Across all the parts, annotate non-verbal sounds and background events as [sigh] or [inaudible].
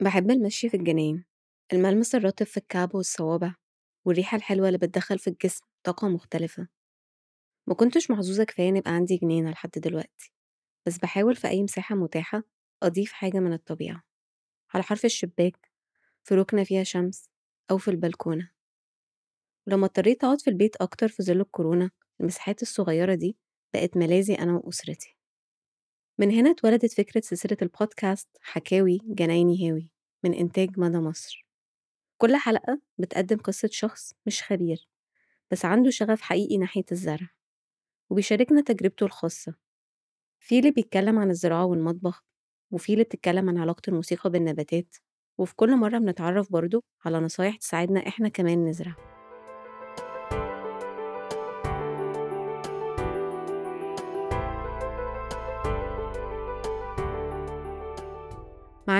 بحب المشي في الجناين الملمس الرطب في الكعب والصوابع والريحة الحلوة اللي بتدخل في الجسم طاقة مختلفة. ما كنتش محظوظة كفاية إن يبقى عندي جنينة لحد دلوقتي بس بحاول في أي مساحة متاحة أضيف حاجة من الطبيعة على حرف الشباك في ركنة فيها شمس أو في البلكونة. ولما اضطريت أقعد في البيت أكتر في ظل الكورونا المساحات الصغيرة دي بقت ملاذي أنا وأسرتي. من هنا اتولدت فكرة سلسلة البودكاست حكاوي جنايني هاوي من إنتاج مدى مصر. كل حلقة بتقدم قصة شخص مش خبير بس عنده شغف حقيقي ناحية الزرع وبيشاركنا تجربته الخاصة. في اللي بيتكلم عن الزراعة والمطبخ وفي اللي بتتكلم عن علاقة الموسيقى بالنباتات وفي كل مرة بنتعرف برضو على نصايح تساعدنا إحنا كمان نزرع.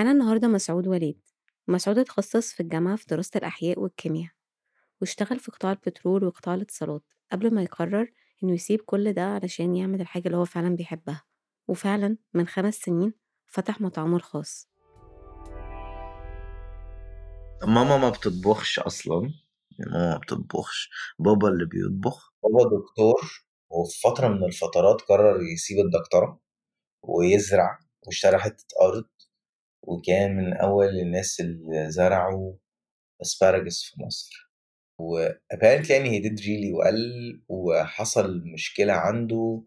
معانا النهاردة مسعود وليد. مسعود اتخصص في الجامعة في دراسة الأحياء والكيمياء واشتغل في قطاع البترول وقطاع الاتصالات قبل ما يقرر إنه يسيب كل ده علشان يعمل الحاجة اللي هو فعلا بيحبها. وفعلا من خمس سنين فتح مطعمه الخاص. ماما ما بتطبخش أصلا يعني ماما ما بتطبخش. بابا اللي بيطبخ. بابا دكتور وفي فترة من الفترات قرر يسيب الدكتوراه ويزرع واشترى حتة أرض وكان من أول الناس اللي زرعوا أسبارجس في مصر. وapparently يعني he did really well وحصل مشكلة عنده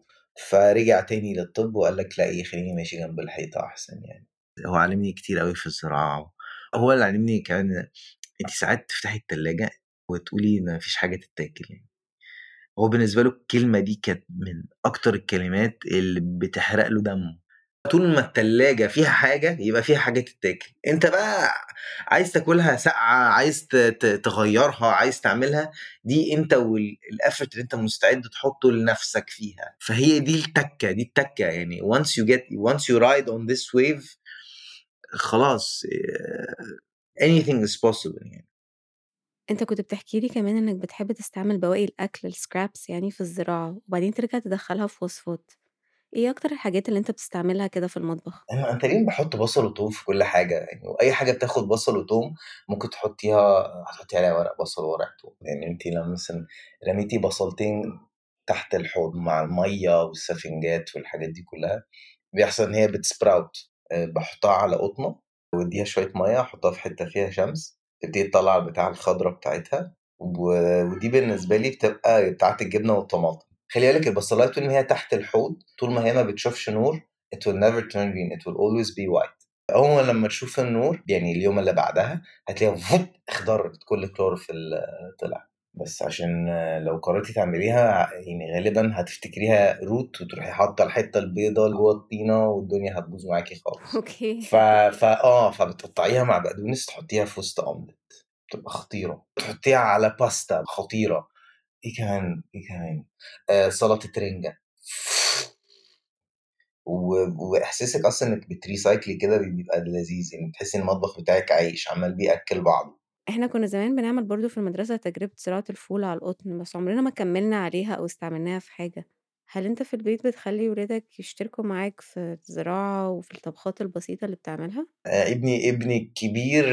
فرجع تاني للطب وقال لك لا إيه خليني ماشي جنب الحيطة أحسن يعني. هو علمني كتير قوي في الزراعة. هو اللي علمني كمان انت ساعات تفتحي التلاجة وتقولي ان مفيش حاجة تتاكل يعني. هو بالنسبة له الكلمة دي كانت من أكتر الكلمات اللي بتحرق له دمه. طول ما التلاجة فيها حاجة يبقى فيها حاجة تتاكل. انت بقى عايز تاكلها ساقعة عايز تغيرها عايز تعملها دي انت والافرت اللي انت مستعد تحطه لنفسك فيها. فهي دي التكة دي التكة يعني once you get once you ride on this wave خلاص آه، anything is possible يعني. انت كنت بتحكي لي كمان إنك بتحب تستعمل بواقي الأكل ال scraps يعني في الزراعة وبعدين ترجع تدخلها في وصفات. إيه أكتر الحاجات اللي أنت بتستعملها كده في المطبخ؟ أنا أنا تقريبا بحط بصل وتوم في كل حاجة يعني وأي حاجة بتاخد بصل وتوم ممكن تحطيها هتحطي عليها ورق بصل وورق توم يعني انت لما مثلا رميتي بصلتين تحت الحوض مع المية والسفنجات والحاجات دي كلها بيحصل إن هي بت sprout. آه، بحطها على قطنة وأديها شوية مية أحطها في حتة فيها شمس تبتدي تطلع البتاع الخضراء بتاعتها ودي بالنسبة لي بتبقى بتاعت الجبنة والطماطم. خلي بالك البصلايه طول ما هي تحت الحوض طول ما هي ما بتشوفش نور it will never turn green it will always be white. أول لما تشوف النور يعني اليوم اللي بعدها هتلاقيها فوب اخضرت كل الكلوروفيل آه، طلع. بس عشان لو قررتي تعمليها يعني غالبا هتفتكريها root وتروحي حاطة الحتة البيضاء جوه الطينة والدنيا هتبوظ معاكي خالص. [laughs] okay. ف... فا آه فبتقطعيها مع بقدونس تحطيها في وسط اومليت بتبقى خطيرة. تحطيها على باستا خطيرة. إيه كمان إيه كمان؟ آه سلطه رنجه و- وإحساسك أصلا إنك بت recycle ي كده بيبقى لذيذ يعني بتحسي إن المطبخ بتاعك عايش عمال بيأكل بعضه. إحنا كنا زمان بنعمل برضو في المدرسة تجربة زراعة الفول على القطن بس عمرنا ما كملنا عليها أو استعملناها في حاجة. هل أنت في البيت بتخلي ولادك يشتركوا معاك في الزراعة وفي الطبخات البسيطة اللي بتعملها؟ آه ابني ابني الكبير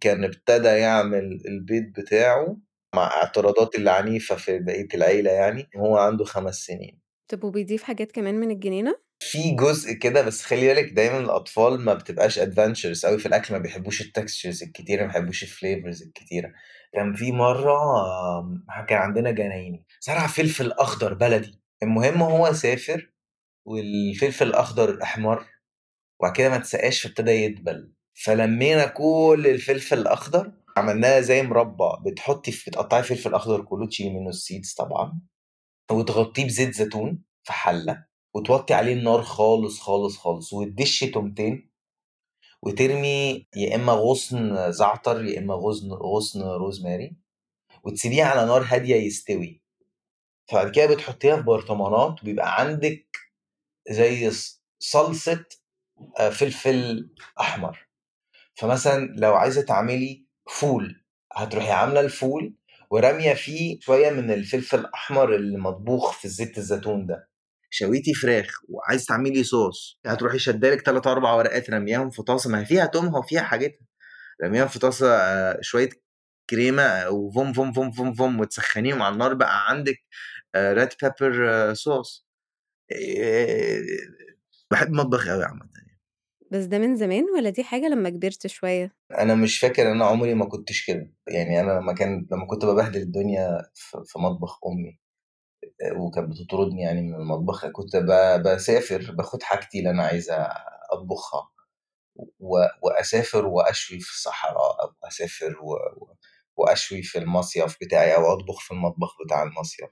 كان ابتدى يعمل البيت بتاعه مع اعتراضات العنيفة في بقية العيلة يعني وهو عنده خمس سنين. طب وبيضيف حاجات كمان من الجنينة؟ في جزء كده بس خلي بالك دايما الأطفال ما بتبقاش adventurous قوي في الأكل ما بيحبوش ال textures الكتيرة ما بيحبوش ال flavors الكتيرة. كان في مرة كان عندنا جنايني زرع فلفل أخضر بلدي. المهم هو سافر والفلفل الأخضر احمر وبعد كده ما اتسقاش فابتدى يدبل. فلمينا كل الفلفل الأخضر عملناها زي مربى بتحطي في بتقطعي فلفل أخضر كله تشيلي منه السيدز طبعا وتغطيه بزيت زيتون في حلة وتوطي عليه النار خالص خالص خالص وتدشي تومتين وترمي يا إما غصن زعتر يا إما غصن غصن روزماري وتسيبيه على نار هادية يستوي. فبعد كده بتحطيها في برطمانات وبيبقى عندك زي صلصة آه، فلفل أحمر. فمثلا لو عايزة تعملي فول. هتروحي عاملة الفول ورامية فيه شوية من الفلفل الأحمر اللي مطبوخ في زيت الزيتون ده. شويتي فراخ وعايز تعملي صوص هتروحي شدالك ثلاث أربع ورقات رمياهم في طاسة ما هي فيها تومها وفيها حاجتها. رميهم في طاسة آه، شوية كريمة وفوم فوم فوم فوم فوم وتسخنيهم على النار بقى عندك red pepper sauce. بحب المطبخ قوي عامة. بس ده من زمان ولا دي حاجة لما كبرت شوية؟ أنا مش فاكر أنا عمري ما كنتش كده يعني أنا لما كان لما كنت ببهدل الدنيا في مطبخ أمي وكانت بتطردني يعني من المطبخ كنت بسافر باخد حاجتي اللي أنا عايزه أطبخها و- وأسافر وأشوي في الصحراء أو أسافر و- و- وأشوي في المصيف بتاعي أو أطبخ في المطبخ بتاع المصيف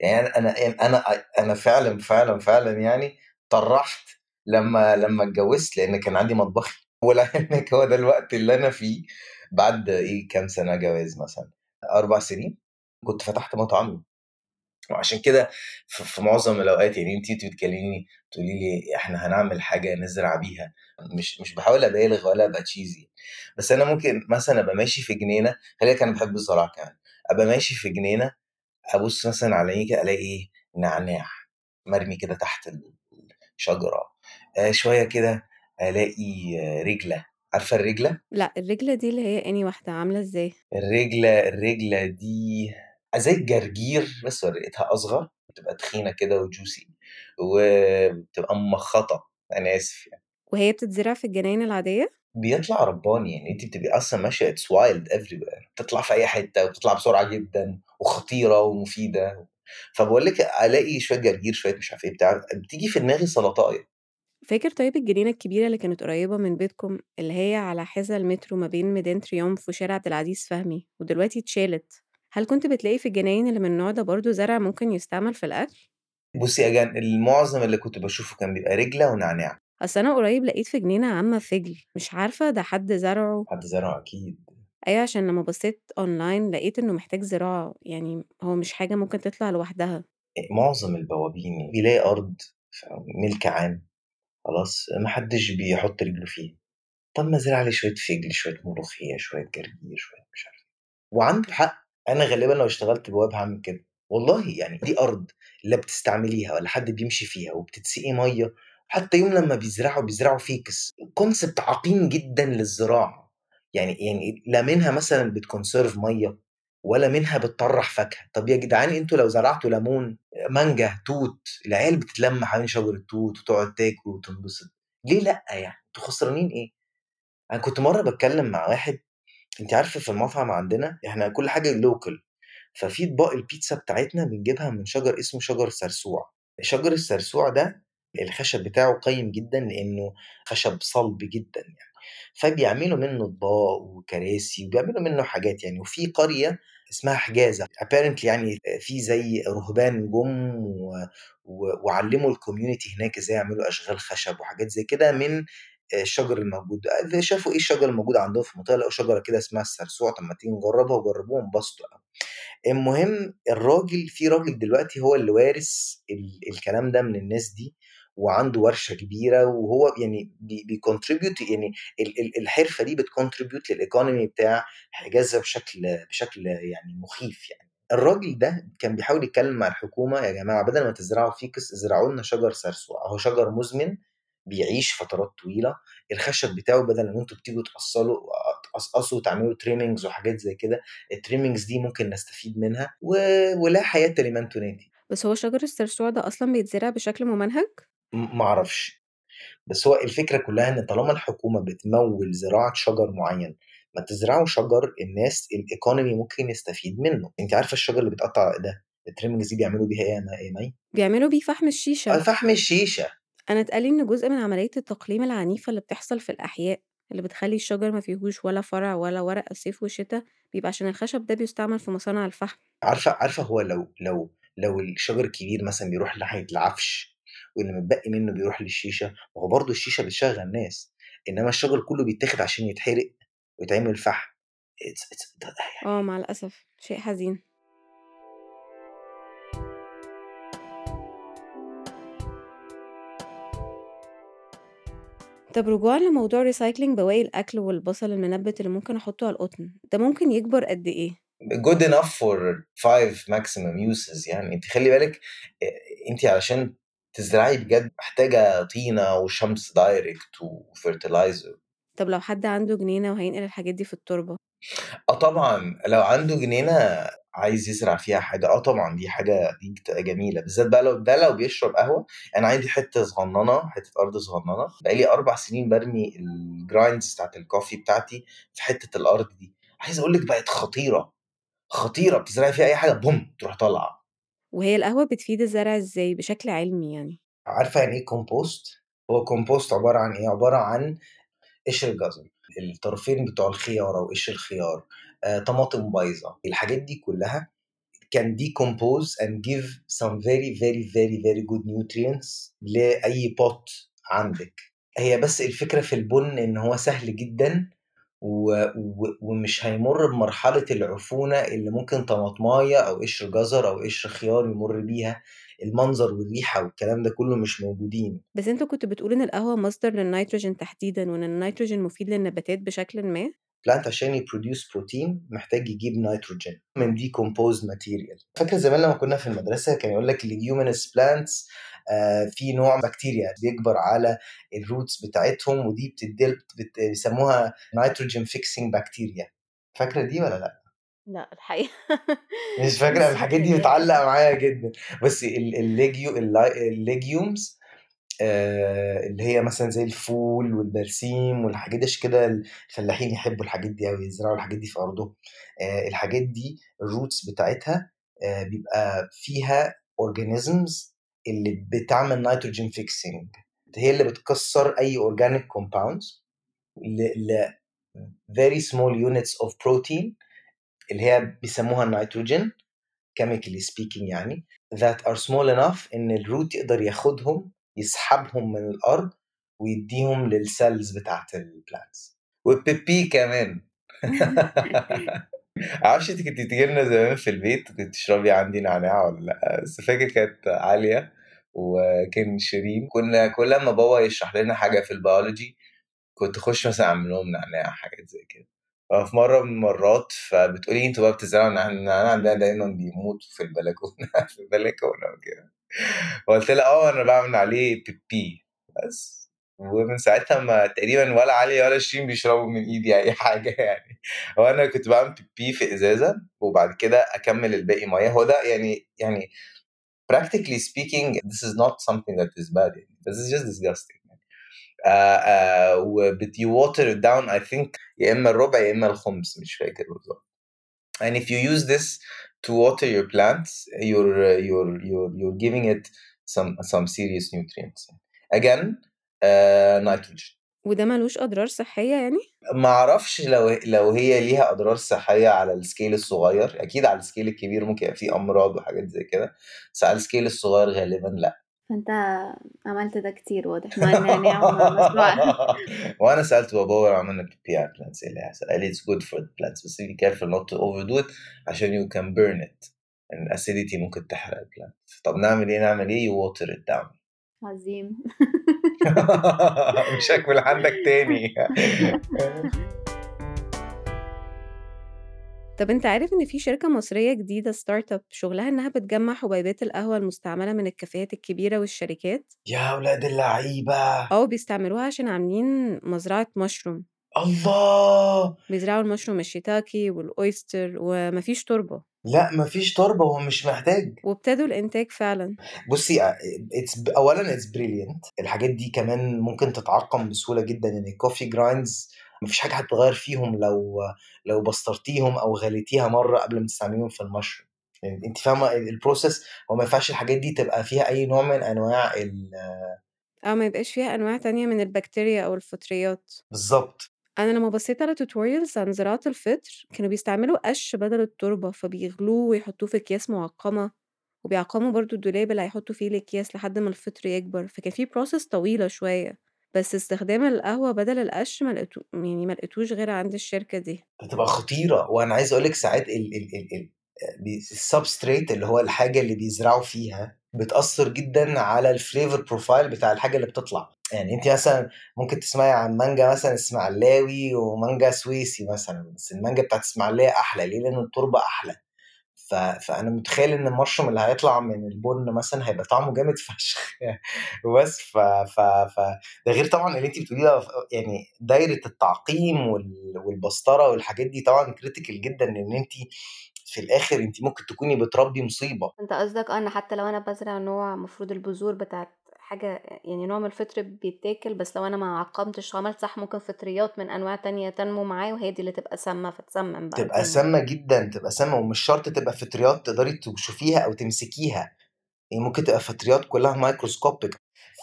يعني يعني أنا أنا فعلا فعلا فعلا يعني طرحت لما لما اتجوزت لأن كان عندي مطبخي [laughs] ولعلمك هو ده الوقت اللي أنا فيه. بعد إيه كام سنة جواز مثلا؟ أربع سنين. كنت فتحت مطعمي وعشان كده في معظم الأوقات يعني أنت بتكلميني تقولي لي إحنا هنعمل حاجة نزرع بيها. مش مش بحاول أبالغ ولا أبقى تشيزي بس أنا ممكن مثلا أبقى ماشي في جنينة. خلينا أنا بحب الزراعه كمان. أبقى ماشي في جنينة أبص مثلا على كده ألاقي إيه؟ نعناع مرمي كده تحت الشجرة. آه شوية كده ألاقي آه، رجلة. عارفة الرجلة؟ لأ الرجلة دي اللي هي اني واحدة؟ عاملة إزاي؟ الرجلة الرجلة دي زي الجرجير بس ورقتها أصغر بتبقى تخينة كده و juicy وبتبقى ممخطة أنا آسف يعني. وهي بتتزرع في الجناين العادية؟ بيطلع رباني يعني. انت بتبقي أصلا ماشية it's wild every بتطلع في أي حتة وبتطلع بسرعة جدا وخطيرة ومفيدة. فبقول لك ألاقي شوية جرجير شوية مش عارف إيه بتاع بتيجي في دماغي سلطاية. فاكر طيب الجنينة الكبيرة اللي كانت قريبة من بيتكم اللي هي على حذاء المترو ما بين ميدان تريومف وشارع عبد العزيز فهمي ودلوقتي اتشالت؟ هل كنت بتلاقي في الجناين اللي من النوع ده برضه زرع ممكن يستعمل في الأكل؟ بصي اجان المعظم اللي كنت بشوفه كان بيبقى رجلة ونعناع. أصل أنا قريب لقيت في جنينة عامة فجل مش عارفة ده حد زرعه؟ حد زرعه أكيد. أيوة عشان لما بصيت أونلاين لقيت إنه محتاج زراعة يعني هو مش حاجة ممكن تطلع لوحدها. معظم البوابين بيلاقي أرض ملك عام. خلاص ما حدش بيحط رجله فيه. طب ما زرع لي شوية فجل شوية ملوخية شوية جرجير شوية مش عارف إيه. وعنده حق. أنا غالبا لو اشتغلت بواب هعمل كده. والله يعني دي أرض لا بتستعمليها ولا حد بيمشي فيها وبتتسقي مية. حتى يوم لما بيزرعوا بيزرعوا ficus. concept عقيم جدا للزراعة. يعني يعني لا منها مثلا بت conserve مية. ولا منها بتطرح فاكهة. طب يا جدعان أنتوا لو زرعتوا ليمون مانجا توت العيال بتتلم حوالين شجر التوت وتقعد تاكل وتنبسط. ليه لأ يعني؟ أنتوا خسرانين إيه؟ أنا كنت مرة بتكلم مع واحد انت عارفة في المطعم عندنا إحنا كل حاجة local ففي أطباق البيتزا بتاعتنا بنجيبها من شجر اسمه شجر سرسوع شجر السرسوع ده الخشب بتاعه قيم جدا لأنه خشب صلب جدا يعني. فبيعملوا منه اطباق وكراسي وبيعملوا منه حاجات يعني. وفي قرية اسمها حجازة. Apparently يعني في زي رهبان جم و... و... وعلموا ال community هناك إزاي يعملوا أشغال خشب وحاجات زي كده من الشجر الموجود. شافوا إيه الشجر الموجود عندهم في المنطقة؟ لقوا شجرة كده اسمها السرسوع. طب ما تيجي نجربها؟ وجربوها انبسطوا المهم الراجل في راجل دلوقتي هو اللي وارث الكلام ده من الناس دي. وعنده ورشة كبيرة وهو يعني بي contribute يعني الحرفة دي بت contribute لل economy بتاع حجازة بشكل بشكل يعني مخيف يعني. الراجل ده كان بيحاول يتكلم مع الحكومة يا جماعة بدل ما تزرعوا ficus ازرعوا لنا شجر سرسوع هو شجر مزمن بيعيش فترات طويلة الخشب بتاعه بدل ما أنتوا بتيجوا تقصوا تقصقصوا وتعملوا trimmings وحاجات زي كده ال trimmings دي ممكن نستفيد منها و... ولا حياه لمن تنادي. بس هو شجر السرسوع ده أصلا بيتزرع بشكل ممنهج؟ معرفش بس هو الفكرة كلها إن طالما الحكومة بتمول زراعة شجر معين ما تزرعوا شجر الناس ال economy ممكن يستفيد منه. انت عارفة الشجر اللي بيتقطع ده ال trimmings دي بيعملوا بيها إيه يا مي؟ بيعملوا بيه فحم الشيشة. فحم الشيشة. أنا اتقال لي إن جزء من عملية التقليم العنيفة اللي بتحصل في الأحياء اللي بتخلي الشجر ما فيهوش ولا فرع ولا ورق صيف وشتاء بيبقى عشان الخشب ده بيستعمل في مصانع الفحم. عارفة عارفة هو لو لو لو الشجر الكبير مثلا بيروح ناحية العفش واللي متبقي منه بيروح للشيشة وهو برضه الشيشة بتشغل ناس إنما الشجر كله بيتاخد عشان يتحرق ويتعمل فحم. آه مع الأسف. شيء حزين. طب رجوعا لموضوع ريسايكلينج بواقي الأكل والبصل المنبت اللي ممكن أحطه على القطن ده ممكن يكبر قد إيه؟ good enough for five maximum uses يعني. أنت خلي بالك أنت علشان تزرعي بجد محتاجة طينة وشمس direct وfertilizer. طب لو حد عنده جنينة وهينقل الحاجات دي في التربة؟ آه طبعًا، لو عنده جنينة عايز يزرع فيها حاجة، آه طبعًا دي حاجة دي بتبقى جميلة، بالذات بقى لو ده لو بيشرب قهوة، أنا عندي حتة صغننة، حتة أرض صغننة، بقى لي 4 سنين بارمي الgrinds بتاعة الcoffee بتاعتي في حتة الأرض دي، عايز أقول لِك بقت خطيرة، خطيرة، بتزرعي فيها أي حاجة بوم تروح طالعة. وهي القهوة بتفيد الزرع إزاي بشكل علمي يعني؟ عارفة يعني إيه compost؟ هو compost عبارة عن إيه؟ عبارة عن قشر الجزر، الطرفين بتوع الخيار أو قشر الخيار، آآ طماطم بايظة، الحاجات دي كلها can decompose and give some very very very very good nutrients لأي pot عندِك. هي بس الفكرة في البُن إن هو سهل جدًا ومش هيمُر بمرحلة العفونة اللي ممكن طماطماية أو قشر جزر أو قشر خيار يمُر بيها، المنظر والريحة والكلام ده كله مش موجودين. بس أنت كنت بتقول إن القهوة مصدر للنيتروجين تحديدًا وإن النيتروجين مفيد للنباتات بشكلٍ ما؟ Plant عشان يproduce protein محتاج يجيب نيتروجين من decomposed material. فاكرة زمان لمّا كنا في المدرسة كان يقول لك leguminous plants آآ في نوع بكتيريا بيكبر على الroots بتاعتهم ودي بيسموها nitrogen fixing bacteria. فاكرة دي والّا لأ؟ لأ الحقيقة مش [laughs] فاكرة، مش الحاجات دي. بتعلّق معايا جدًا. بُصّي ال الlegio آآ اللي هي مثلًا زي الفول والبرسيم والحاجات دي كده الفلاحين يحبوا الحاجات دي أوي، يزرعوا الحاجات دي في أرضهم. آآ الحاجات دي الroots بتاعتها آآ بيبقى فيها organisms اللي بتعمل nitrogen fixing هي اللي بتكسّر أي organic compounds ل very small units of protein اللي هي بيسموها النيتروجين chemically speaking يعني that are small enough إن الroot يقدر ياخدهم يسحبهم من الأرض ويدّيهم للcells بتاعة الplants والبيبي كمان. [laughs] ما أعرفش أنتِ كنتِ بتيجي لنا زمان في البيت كنتِ تشربي عندي نعناع والّا لأ، بس فاكر كانت عالية وكان شيرين، كنا كل أمّا بابا يشرح لنا حاجة في الbiology كنت أخش مثلًا أعمل لهم نعناع حاجات زي كده. ففي مرة من المرات فبتقول لي: "أنتم بقى بتزرعوا النعناع عندنا دايمًا بيموت في البلكونة [laughs] في البلكونة وكده." فقُلت لها: "آه أنا باعمل عليه بيبي." بس. ومن ساعتها ما تقريبًا ولا عليا ولا شيرين بيشربوا من إيدي أي [laughs] حاجة يعني. هو أنا كنت باعمل بيبي في إزازة وبعد كده أكمّل الباقي مَيّة، هو ده يعني يعني practically speaking this is not something that is bad يعني this is just disgusting يعني. آآ آآ وبت you water it down I think يا إما الربع يا إما الخُمس مش فاكر بالضبط. and if you use this to water your plants you're you're you're you're giving it some some serious nutrients. again آآ nitrogen. وده ما لوش أضرار صحية يعني؟ ما أعرفش لو لو هي ليها أضرار صحية على الscale الصغير، أكيد على الscale الكبير ممكن يبقى في أمراض وحاجات زي كده، بس على الscale الصغير غالبًا لأ. فأنت عملت ده كتير واضح مع ومع مزروع [laughs] وأنا سألت بابا عملنا على الplants إيه اللي هيحصل؟ قال لي: "It's good for the plants بس be careful not to overdo it عشان you can burn it الacidity ممكن تحرق الplant." طب نعمل إيه، نعمل إيه؟ you water it down. عظيم. [laughs] مش هاكل عندك تاني. [laughs] طب أنت عارف إن في شركة مصرية جديدة startup شغلها إنها بتجمّع حبيبات القهوة المستعملة من الكافيهات الكبيرة والشركات؟ يا ولاد اللعيبة! آه بيستعملوها عشان عاملين مزرعة mushroom. الله! بيزرعوا المشروم الشيتاكي والأويستر وما فيش تربة. لأ ما فيش تربة هو مش محتاج. وابتدوا الإنتاج فعلًا. بُصّي أ it's أولًا it's brilliant الحاجات دي كمان ممكن تتعقّم بسهولة جدًا، يعني الcoffee grinds ما فيش حاجة هتتغيّر فيهم لو لو بسترتيهم أو غليتيها مرّة قبل ما تستعمليهم في المشروم. يعني أنتِ فاهمة الprocess هو ما ينفعش الحاجات دي تبقى فيها أي نوع من أنواع ال آه ما يبقاش فيها أنواع تانية من البكتيريا أو الفطريات. بالضبط. أنا لمّا بصيت على tutorials عن زراعة الفطر كانوا بيستعملوا قش بدل التربة، فبيغلوه ويحطوه في أكياس معقمة، وبيعقموا برضه الدولاب اللي هيحطوا فيه الأكياس لحد ما الفطر يكبر، فكان في process طويلة شوية. بس استخدام القهوة بدل القش ما لقيتو يعني ما لقيتوش غير عند الشركة دي. بتبقى خطيرة، وأنا عايز أقول لِك ساعات ال ال ال ال بي الsubstrate اللي هو الحاجة اللي بيزرعوا فيها، بتأثّر جدًا على الflavor profile بتاع الحاجة اللي بتطلع. يعني أنتِ مثلًا ممكن تسمعي عن مانجا مثلًا إسماعيلاوي ومانجا سويسي مثلًا، بس المانجا بتاعة إسماعيلية أحلى ليه؟ لإن التربة أحلى. فأنا متخيل إن المشروم اللي هيطلع من البن مثلا هيبقى طعمه جامد فشخ. [laughs] بس ف... ف... ف ده غير طبعا اللي انت بتقوليه يعني دايرة التعقيم وال... والبسطرة والحاجات دي طبعا critical جدا لأن انت في الآخر انت ممكن تكوني بتربي مصيبة. أنت قصدك آه إن حتى لو أنا بزرع نوع مفروض البذور بتاعت حاجة يعني نوع من الفطر بيتاكل بس لو أنا ما عقمتش وعملت صح ممكن فطريات من أنواع تانية تنمو معاه وهي دي اللي تبقى سامة فتسمم بقى تبقى سامة جدا تبقى سامة ومش شرط تبقى فطريات تقدري تشوفيها أو تمسكيها. يعني ممكن تبقى فطريات كلها microscopic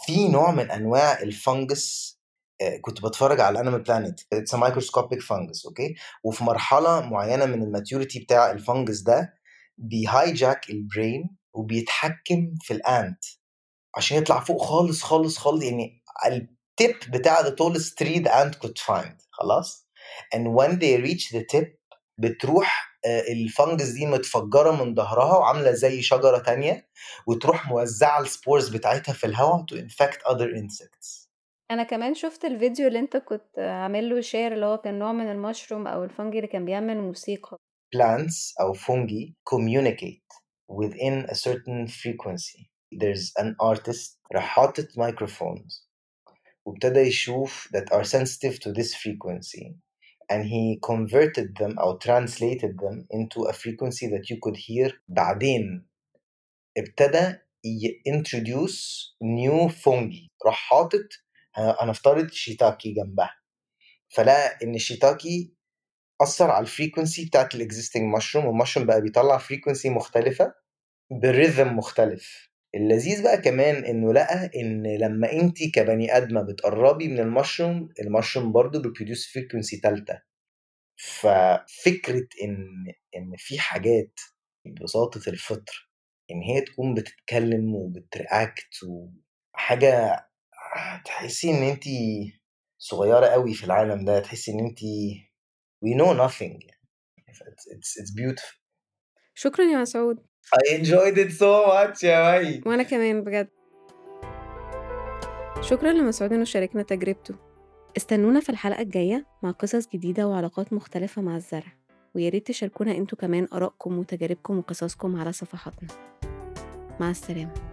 في نوع من أنواع ال fungus آه، كنت بتفرج على انيمال بلانيت it's microscopic fungus okay؟ وفي مرحلة معينة من ال maturity بتاع ال fungus ده بي hijack ال brain وبيتحكم في ال ant عشان يطلع فوق خالص خالص خالص يعني ال tip بتاع the tallest tree the ant could find خلاص؟ and when they reach the tip بتروح آه، ال fungus دي متفجرة من ظهرها وعاملة زي شجرة تانية وتروح موزعة ال spores بتاعتها في الهواء to infect other insects. أنا كمان شفت الفيديو اللي أنت كنت عامل له share اللي هو كان نوع من المشروم أو ال fungi اللي كان بيعمل موسيقى. plants أو fungi communicate within a certain frequency. There's an artist راح حاطط microphones وابتدى يشوف that are sensitive to this frequency and he converted them أو translated them into a frequency that you could hear بعدين. ابتدى introduce new fungi. راح حاطط هنفترض شيتاكي جنبها. فلقى إن ال shiitake أثر على ال frequency بتاعت ال existing mushroom وال mushroom بقى بيطلع frequency مختلفة ب rhythm مختلف. اللذيذ بقى كمان إنه لقى إن لما انت كبني آدمة بتقربي من ال mushroom ال mushroom برضو بي produce frequency ثالثه ففكرة إن إن في حاجات ببساطه الفطر إن هي تكون بتتكلم وبت react وحاجة تحسي إن انت صغيرة قوي في العالم ده تحسي إن انت we know nothing يعني. It's, it's, it's beautiful. شكرا يا مسعود I enjoyed it so much يا مي. وأنا كمان بجد. شكرا لمسعود انه شاركنا تجربته. استنونا في الحلقة الجاية مع قصص جديدة وعلاقات مختلفة مع الزرع. وياريت تشاركونا أنتوا كمان آرائكم وتجاربكم وقصصكم على صفحاتنا. مع السلامة.